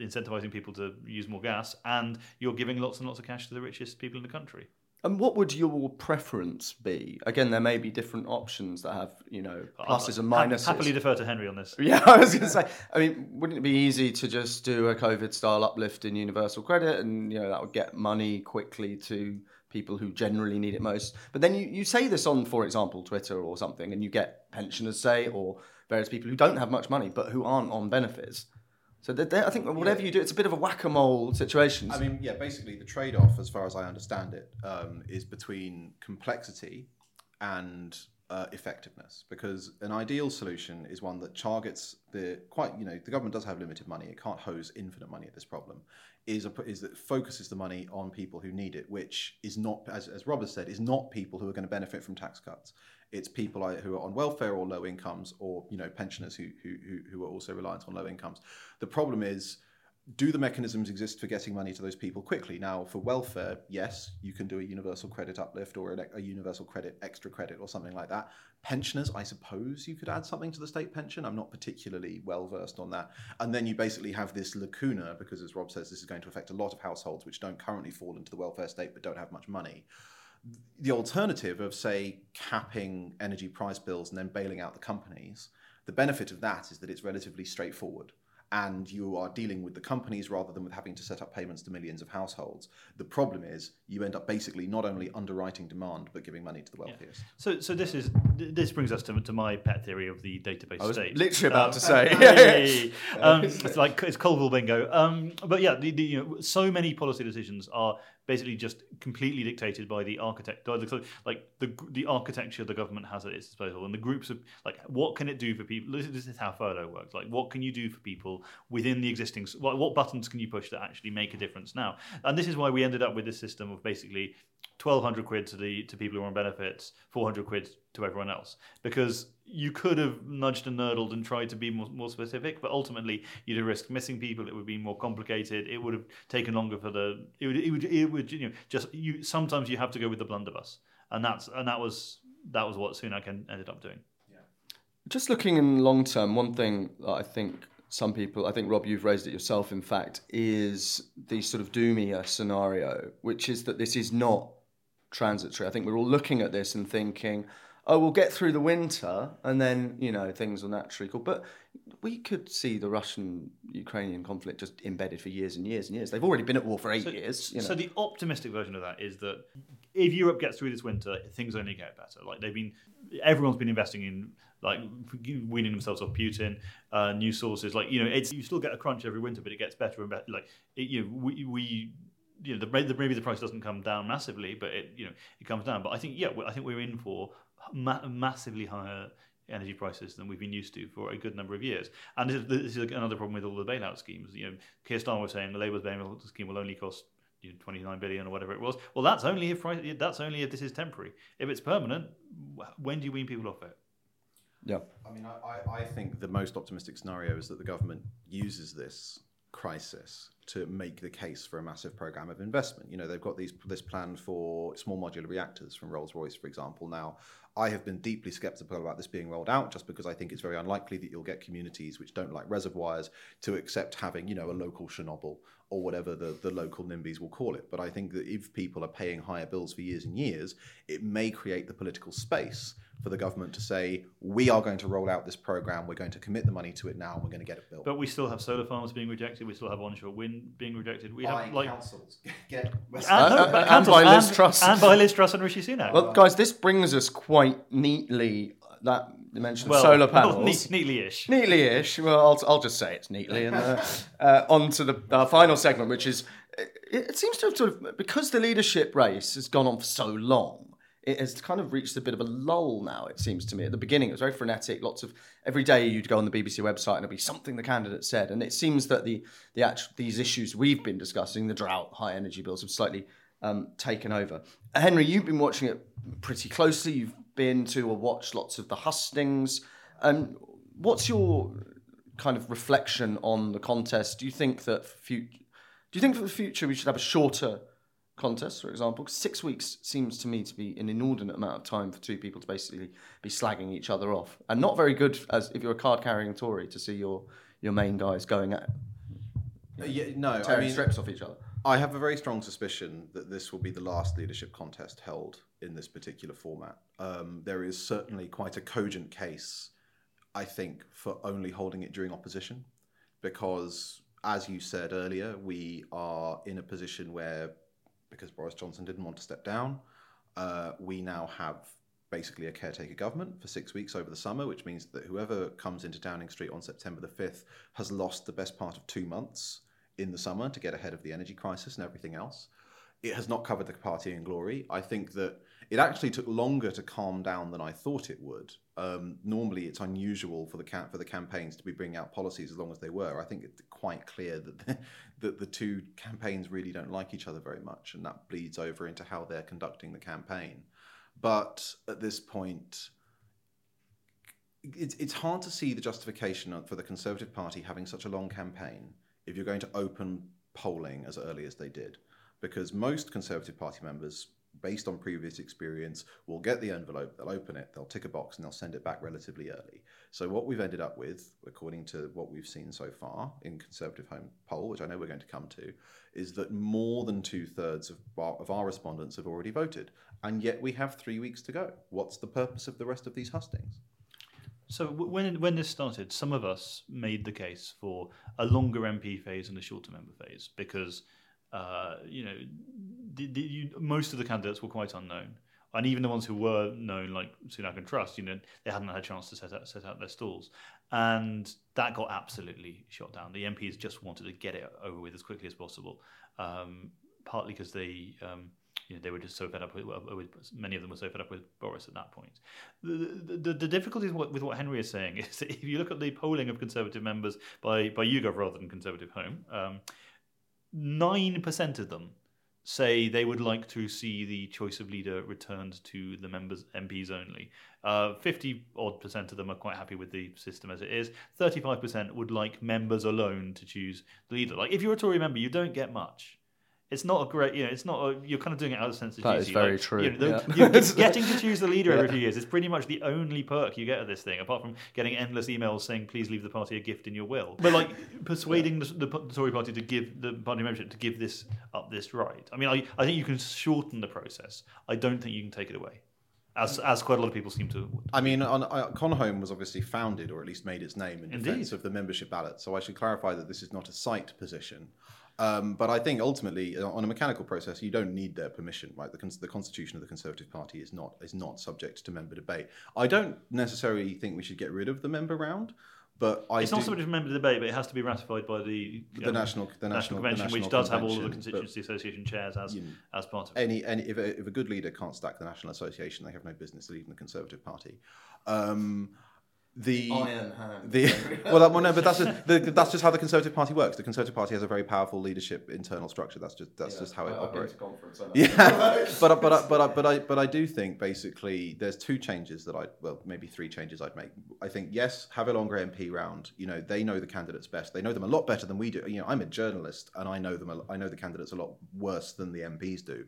incentivizing people to use more gas and you're giving lots and lots of cash to the richest people in the country. And what would your preference be? Again, there may be different options that have, you know, pluses and minuses. I happily defer to Henry on this. Yeah, I was going to say. I mean, wouldn't it be easy to just do a COVID-style uplift in universal credit, and you know that would get money quickly to people who generally need it most? But then you, you say this on, for example, Twitter or something, and you get pensioners say, or various people who don't have much money but who aren't on benefits so I think whatever yeah. you do, it's a bit of a whack-a-mole situation. I mean, yeah, basically the trade-off, as far as I understand it, um, is between complexity and uh, effectiveness. Because an ideal solution is one that targets the quite, you know, the government does have limited money; it can't hose infinite money at this problem. Is a, is that focuses the money on people who need it, which is not, as as Robert said, is not people who are going to benefit from tax cuts it's people who are on welfare or low incomes, or you know pensioners who who who are also reliant on low incomes. The problem is do the mechanisms exist for getting money to those people quickly? Now, for welfare, yes, you can do a universal credit uplift or a, universal credit extra credit or something like that. Pensioners, I suppose you could add something to the state pension. I'm not particularly well versed on that. And then you basically have this lacuna because, as Rob says, this is going to affect a lot of households which don't currently fall into the welfare state but don't have much money. The alternative of, say, capping energy price bills and then bailing out the companies, the benefit of that is that it's relatively straightforward and you are dealing with the companies rather than with having to set up payments to millions of households. The problem is you end up basically not only underwriting demand but giving money to the wealthiest. Yeah. So, so this is this brings us to, to my pet theory of the database I was state. literally about Um, to say. Um, it's like it's Colvile bingo. Um, but yeah, the, the, you know, so many policy decisions are basically just completely dictated by the architect, like the the architecture the government has at its disposal, and the groups of like what can it do for people? This is, this is how furlough works. Like what can you do for people within the existing? What, what buttons can you push that actually make a difference now? And this is why we ended up with this system of basically. 1200 quid to the to people who are on benefits 400 quid to everyone else. Because you could have nudged and nurdled and tried to be more, more specific but ultimately you'd have risked missing people it would be more complicated it would have taken longer for the it would it would, it would you know just you sometimes you have to go with the blunderbuss. And that's and that was that was what Sunak en- ended up doing. Just looking in long term, one thing that I think some people, I think Rob, you've raised it yourself, in fact, is the sort of doomier scenario, which is that this is not transitory. I think we're all looking at this and thinking, oh, we'll get through the winter and then, you know, things will naturally cool. But we could see the Russian Ukrainian conflict just embedded for years and years and years. They've already been at war for eight so, years. You know. so the optimistic version of that is that if Europe gets through this winter, things only get better. Like they've been, everyone's been investing in like weaning themselves off Putin, uh, new sources. Like you know, it's you still get a crunch every winter, but it gets better and better. Like it, you know, we, we you know, the, the, maybe the price doesn't come down massively, but it you know it comes down. But I think yeah, I think we're in for ma- massively higher energy prices than we've been used to for a good number of years. And this is, this is another problem with all the bailout schemes. You know, Keir Starmer was saying the Labour's bailout scheme will only cost you know, 29 billion or whatever it was. Well, that's only if price, that's only if this is temporary. If it's permanent, when do you wean people off it? yeah. I mean, I, I, I think the most optimistic scenario is that the government uses this crisis to make the case for a massive program of investment. You know, they've got these this plan for small modular reactors from Rolls Royce, for example. Now, I have been deeply skeptical about this being rolled out, just because I think it's very unlikely that you'll get communities which don't like reservoirs to accept having, you know, a local Chernobyl or whatever the, the local NIMBYs will call it. But I think that if people are paying higher bills for years and years, it may create the political space for the government to say, we are going to roll out this program, we're going to commit the money to it now, and we're going to get it built. But we still have solar farms being rejected. We still have onshore wind being rejected. We have By like councils. Get and, no, and councils by Liz and, Truss. and by Liz Truss and Rishi Sunak. Well, guys, this brings us quite neatly. That you mentioned Well, solar well, panels. neat- neatly-ish. Neatly-ish. Well, I'll, I'll just say it's neatly. And uh, uh, on to the uh, final segment, which is it, it seems to have sort of because the leadership race has gone on for so long. It has kind of reached a bit of a lull now. It seems to me. At the beginning, it was very frenetic. Lots of every day you'd go on the BBC website and it'd be something the candidate said. And it seems that the the actual, these issues we've been discussing, the drought, high energy bills, have slightly um, taken over. Henry, you've been watching it pretty closely. You've been to or watched lots of the hustings. Um, what's your kind of reflection on the contest? Do you think that for fut- do you think for the future we should have a shorter contest, for example. six weeks seems to me to be an inordinate amount of time for two people to basically be slagging each other off, and not very good as if you're a card-carrying Tory to see your your main guys going at Uh, yeah, no, I tearing mean, strips off each other. I have a very strong suspicion that this will be the last leadership contest held in this particular format. Um, there is certainly quite a cogent case, I think, for only holding it during opposition, because, as you said earlier, we are in a position where, because Boris Johnson didn't want to step down, uh, we now have basically a caretaker government for six weeks over the summer, which means that whoever comes into Downing Street on September the 5th has lost the best part of two months in the summer to get ahead of the energy crisis and everything else. It has not covered the party in glory. I think that it actually took longer to calm down than I thought it would. Um, normally, it's unusual for the for the campaigns to be bringing out policies as long as they were. I think it's quite clear that the, that the two campaigns really don't like each other very much, and that bleeds over into how they're conducting the campaign. But at this point, it's, it's hard to see the justification for the Conservative Party having such a long campaign if you're going to open polling as early as they did, because most Conservative Party members, based on previous experience, will get the envelope, they'll open it, they'll tick a box, and they'll send it back relatively early. So what we've ended up with, according to what we've seen so far in ConservativeHome poll, which I know we're going to come to, is that more than two thirds of our, of our respondents have already voted, and yet we have three weeks to go. What's the purpose of the rest of these hustings? So when when this started, some of us made the case for a longer MP phase and a shorter member phase because uh, you know the, the, you, most of the candidates were quite unknown, and even the ones who were known, like Sunak and Truss, you know, they hadn't had a chance to set out set out their stalls, and that got absolutely shot down. The MPs just wanted to get it over with as quickly as possible, um, partly because they. Um, you know, they were just so fed up with, with, many of them were so fed up with Boris at that point. The, the, the difficulty with what, with what Henry is saying is that if you look at the polling of Conservative members by, by YouGov rather than ConservativeHome, um, 9% of them say they would like to see the choice of leader returned to the members MPs only. Uh, 50 odd percent of them are quite happy with the system as it is. 35% would like members alone to choose the leader. Like if you're a Tory member, you don't get much. It's not a great, you know, it's not a, you're kind of doing it out of sense of That duty. is very like, true, You know, the- yeah. you- getting to choose the leader every few years is pretty much the only perk you get of this thing, apart from getting endless emails saying, please leave the party a gift in your will. But like persuading the, the, the Tory party to give the party membership to give this up this right. I mean, I, I think you can shorten the process. I don't think you can take it away. As, as quite a lot of people seem to. I mean, on, uh, Conhome was obviously founded, or at least made its name in Indeed. defence of the membership ballot. So I should clarify that this is not a site position. Um, but I think ultimately, uh, on a mechanical process, you don't need their permission. Right, the, cons- the constitution of the Conservative Party is not is not subject to member debate. I don't necessarily think we should get rid of the member round, but I it's do, not subject to member debate, but it has to be ratified by the, The national- the national- the convention, which national does have all of the constituency association chairs as as part of it. any, any if, a, if a good leader can't stack the National Association, they have no business leading the Conservative Party. Um, the Iron hand. the well, that, well, no, but that's just, the, that's just how the Conservative Party works. The Conservative Party has a very powerful leadership internal structure. That's just that's just how it operates. Yeah, but I- but I- but I- but I but I do think basically there's two changes that I well maybe three changes I'd make. I think yes, have a longer MP round. You know they know the candidates best. They know them a lot better than we do. You know I'm a journalist and I know them. a- I know the candidates a lot worse than the MPs do.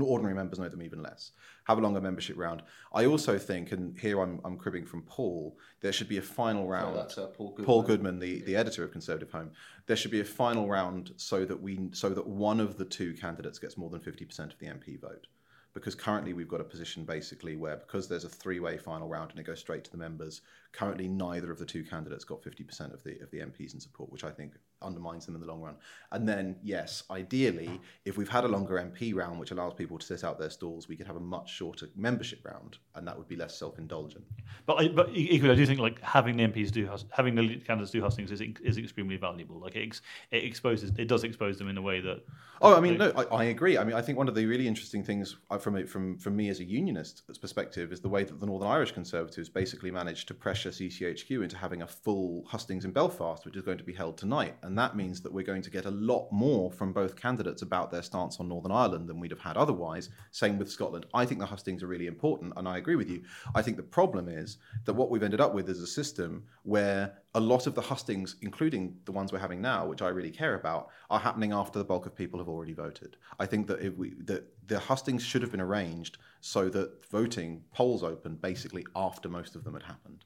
Ordinary members know them even less. Have a longer membership round. I also think, and here I'm I'm cribbing from Paul, there should be a final round. that's, uh, Paul Paul Goodman. Goodman, the, the editor of ConservativeHome, there should be a final round so that we so that one of the two candidates gets more than fifty percent of the MP vote. Because currently we've got a position basically where because there's a three-way final round and it goes straight to the members, currently neither of the two candidates got fifty percent of the of the MPs in support, which I think undermines them in the long run. And then yes, ideally, if we've had a longer MP round which allows people to sit out their stalls, we could have a much shorter membership round, and that would be less self-indulgent. But I, but equally, I do think like having the MPs do having the candidates do hustings is is extremely valuable. Like it, ex, it exposes it does expose them in a way that. Oh, I mean, no, I, I agree. I mean, I think one of the really interesting things uh, from it, from from me as a unionist perspective is the way that the Northern Irish Conservatives basically managed to pressure CCHQ into having a full hustings in Belfast, which is going to be held tonight, and that means that we're going to get a lot more from both candidates about their stance on Northern Ireland than we'd have had otherwise. Same with Scotland. I think the hustings are really important, and I agree with you. I think the problem is that what we've ended up with is a system where a lot of the hustings, including the ones we're having now, which I really care about, are happening after the bulk of people have already voted. I think that if we that the hustings should have been arranged so that voting polls opened basically after most of them had happened.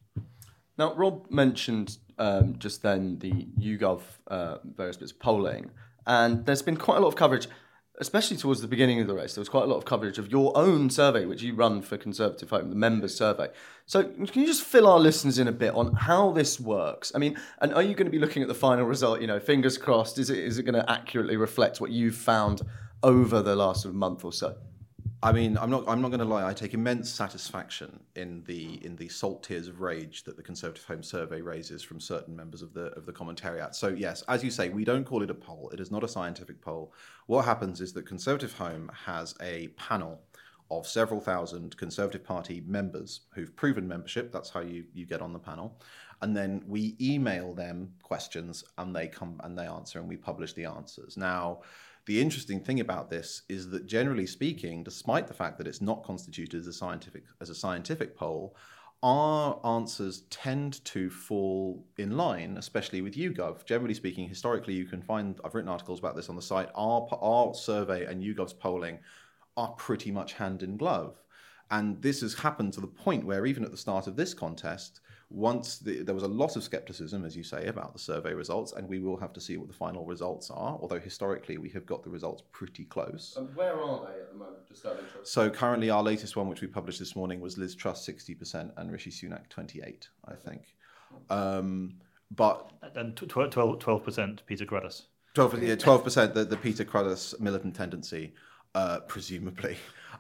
Now, Rob mentioned um, just then the YouGov uh, various bits of polling, and there's been quite a lot of coverage, especially towards the beginning of the race. There was quite a lot of coverage of your own survey, which you run for ConservativeHome, the members' survey. So, can you just fill our listeners in a bit on how this works? I mean, and are you going to be looking at the final result? You know, fingers crossed. Is it is it going to accurately reflect what you've found over the last sort of month or so? I mean, I'm not. I'm not going to lie. I take immense satisfaction in the in the salt tears of rage that the ConservativeHome Survey raises from certain members of the of the commentariat. So yes, as you say, we don't call it a poll. It is not a scientific poll. What happens is that ConservativeHome has a panel of several thousand Conservative Party members who've proven membership. That's how you you get on the panel, and then we email them questions and they come and they answer and we publish the answers. Now. The interesting thing about this is that generally speaking, despite the fact that it's not constituted as a scientific as a scientific poll, our answers tend to fall in line, especially with YouGov. Generally speaking, historically, you can find, I've written articles about this on the site, our, our survey and YouGov's polling are pretty much hand in glove. And this has happened to the point where, even at the start of this contest, once the, there was a lot of skepticism, as you say, about the survey results, and we will have to see what the final results are. Although historically, we have got the results pretty close. And where are they at the moment? Just out of interest. So currently, our latest one, which we published this morning, was Liz Truss sixty percent and Rishi Sunak twenty eight, I think. Um, but And 12 percent Peter Cruddas. 12 yeah, 12% the, the Peter Cruddas militant tendency, uh, presumably.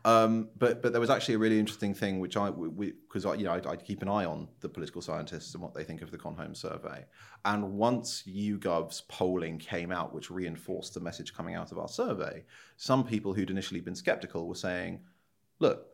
Um, but but there was actually a really interesting thing which I because you know I, I, keep an eye on the political scientists and what they think of the Conhome survey. And once YouGov's polling came out, which reinforced the message coming out of our survey, some people who'd initially been skeptical were saying, "Look,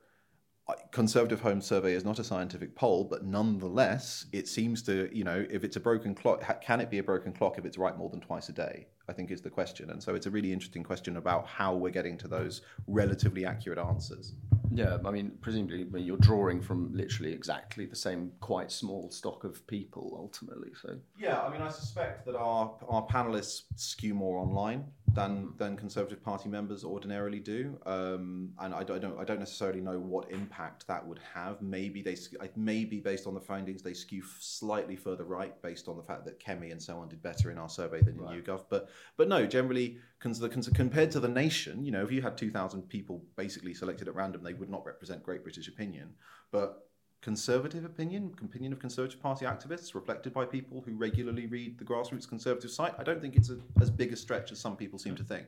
ConservativeHome Survey is not a scientific poll, but nonetheless, it seems to, you know, if it's a broken clock, can it be a broken clock if it's right more than twice a day? I think is the question. And so it's a really interesting question about how we're getting to those relatively accurate answers. Yeah, I mean, presumably you're drawing from literally exactly the same quite small stock of people ultimately. So yeah, I mean, I suspect that our our panelists skew more online than than Conservative Party members ordinarily do, um, and I don't I don't necessarily know what impact that would have. Maybe they maybe based on the findings they skew slightly further right based on the fact that Kemi and so on did better in our survey than in right. YouGov, but but no, generally compared to the nation, you know, if you had 2,000 people basically selected at random, they would not represent great British opinion. But conservative opinion, opinion of Conservative Party activists, reflected by people who regularly read the grassroots Conservative site, I don't think it's a, as big a stretch as some people seem to think.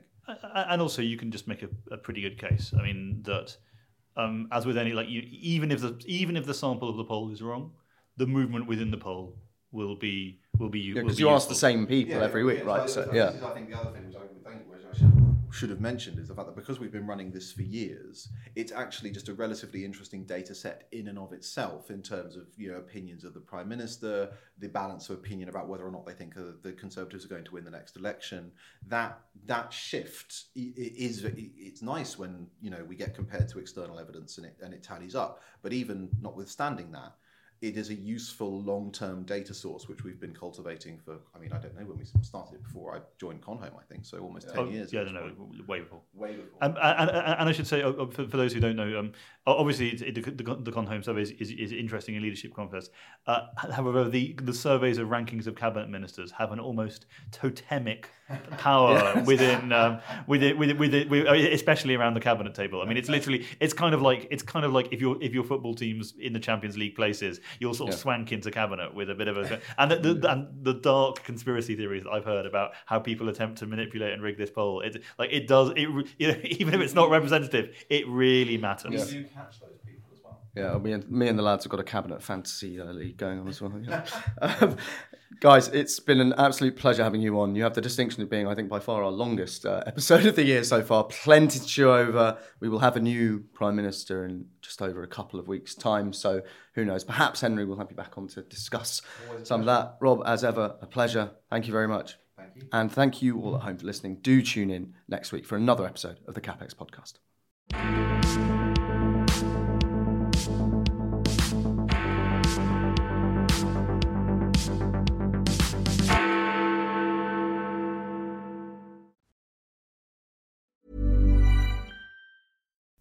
And also, you can just make a, a pretty good case. I mean, that um, as with any, like, you, even if the even if the sample of the poll is wrong, the movement within the poll will be will be because yeah, you ask the same people yeah, every week, yeah, right? So, so yeah, I think the other thing which I, think, which I should, have mentioned is the fact that because we've been running this for years, it's actually just a relatively interesting data set in and of itself in terms of you know opinions of the prime minister, the balance of opinion about whether or not they think the Conservatives are going to win the next election. That that shift is it's nice when you know we get compared to external evidence and it and it tallies up. But even notwithstanding that it is a useful long-term data source which we've been cultivating for i mean i don't know when we started before i joined conhome i think so almost 10 oh, years yeah no, no way before. Way before. And, and, and i should say oh, for, for those who don't know um, obviously it, the, the, the conhome survey is, is, is, interesting in leadership contests uh, however the, the surveys of rankings of cabinet ministers have an almost totemic power yes. within, um, within, within, within, within, uh, especially around the cabinet table. I mean it's literally it's kind of like it's kind of like if your if your football team's in the champions league places you'll sort of yeah. swank into cabinet with a bit of a and the, the, and the dark conspiracy theories that I've heard about how people attempt to manipulate and rig this poll. It like it does it you know, even if it's not representative, it really matters. Yeah. Yeah, me and me and the lads have got a cabinet fantasy uh, league going on as well. Yeah. um, Guys, it's been an absolute pleasure having you on. You have the distinction of being, I think, by far our longest uh, episode of the year so far. Plenty to chew over. We will have a new Prime Minister in just over a couple of weeks' time. So who knows? Perhaps Henry will have you back on to discuss some of that. Rob, as ever, a pleasure. Thank you very much. Thank you. And thank you all at home for listening. Do tune in next week for another episode of the CapX podcast.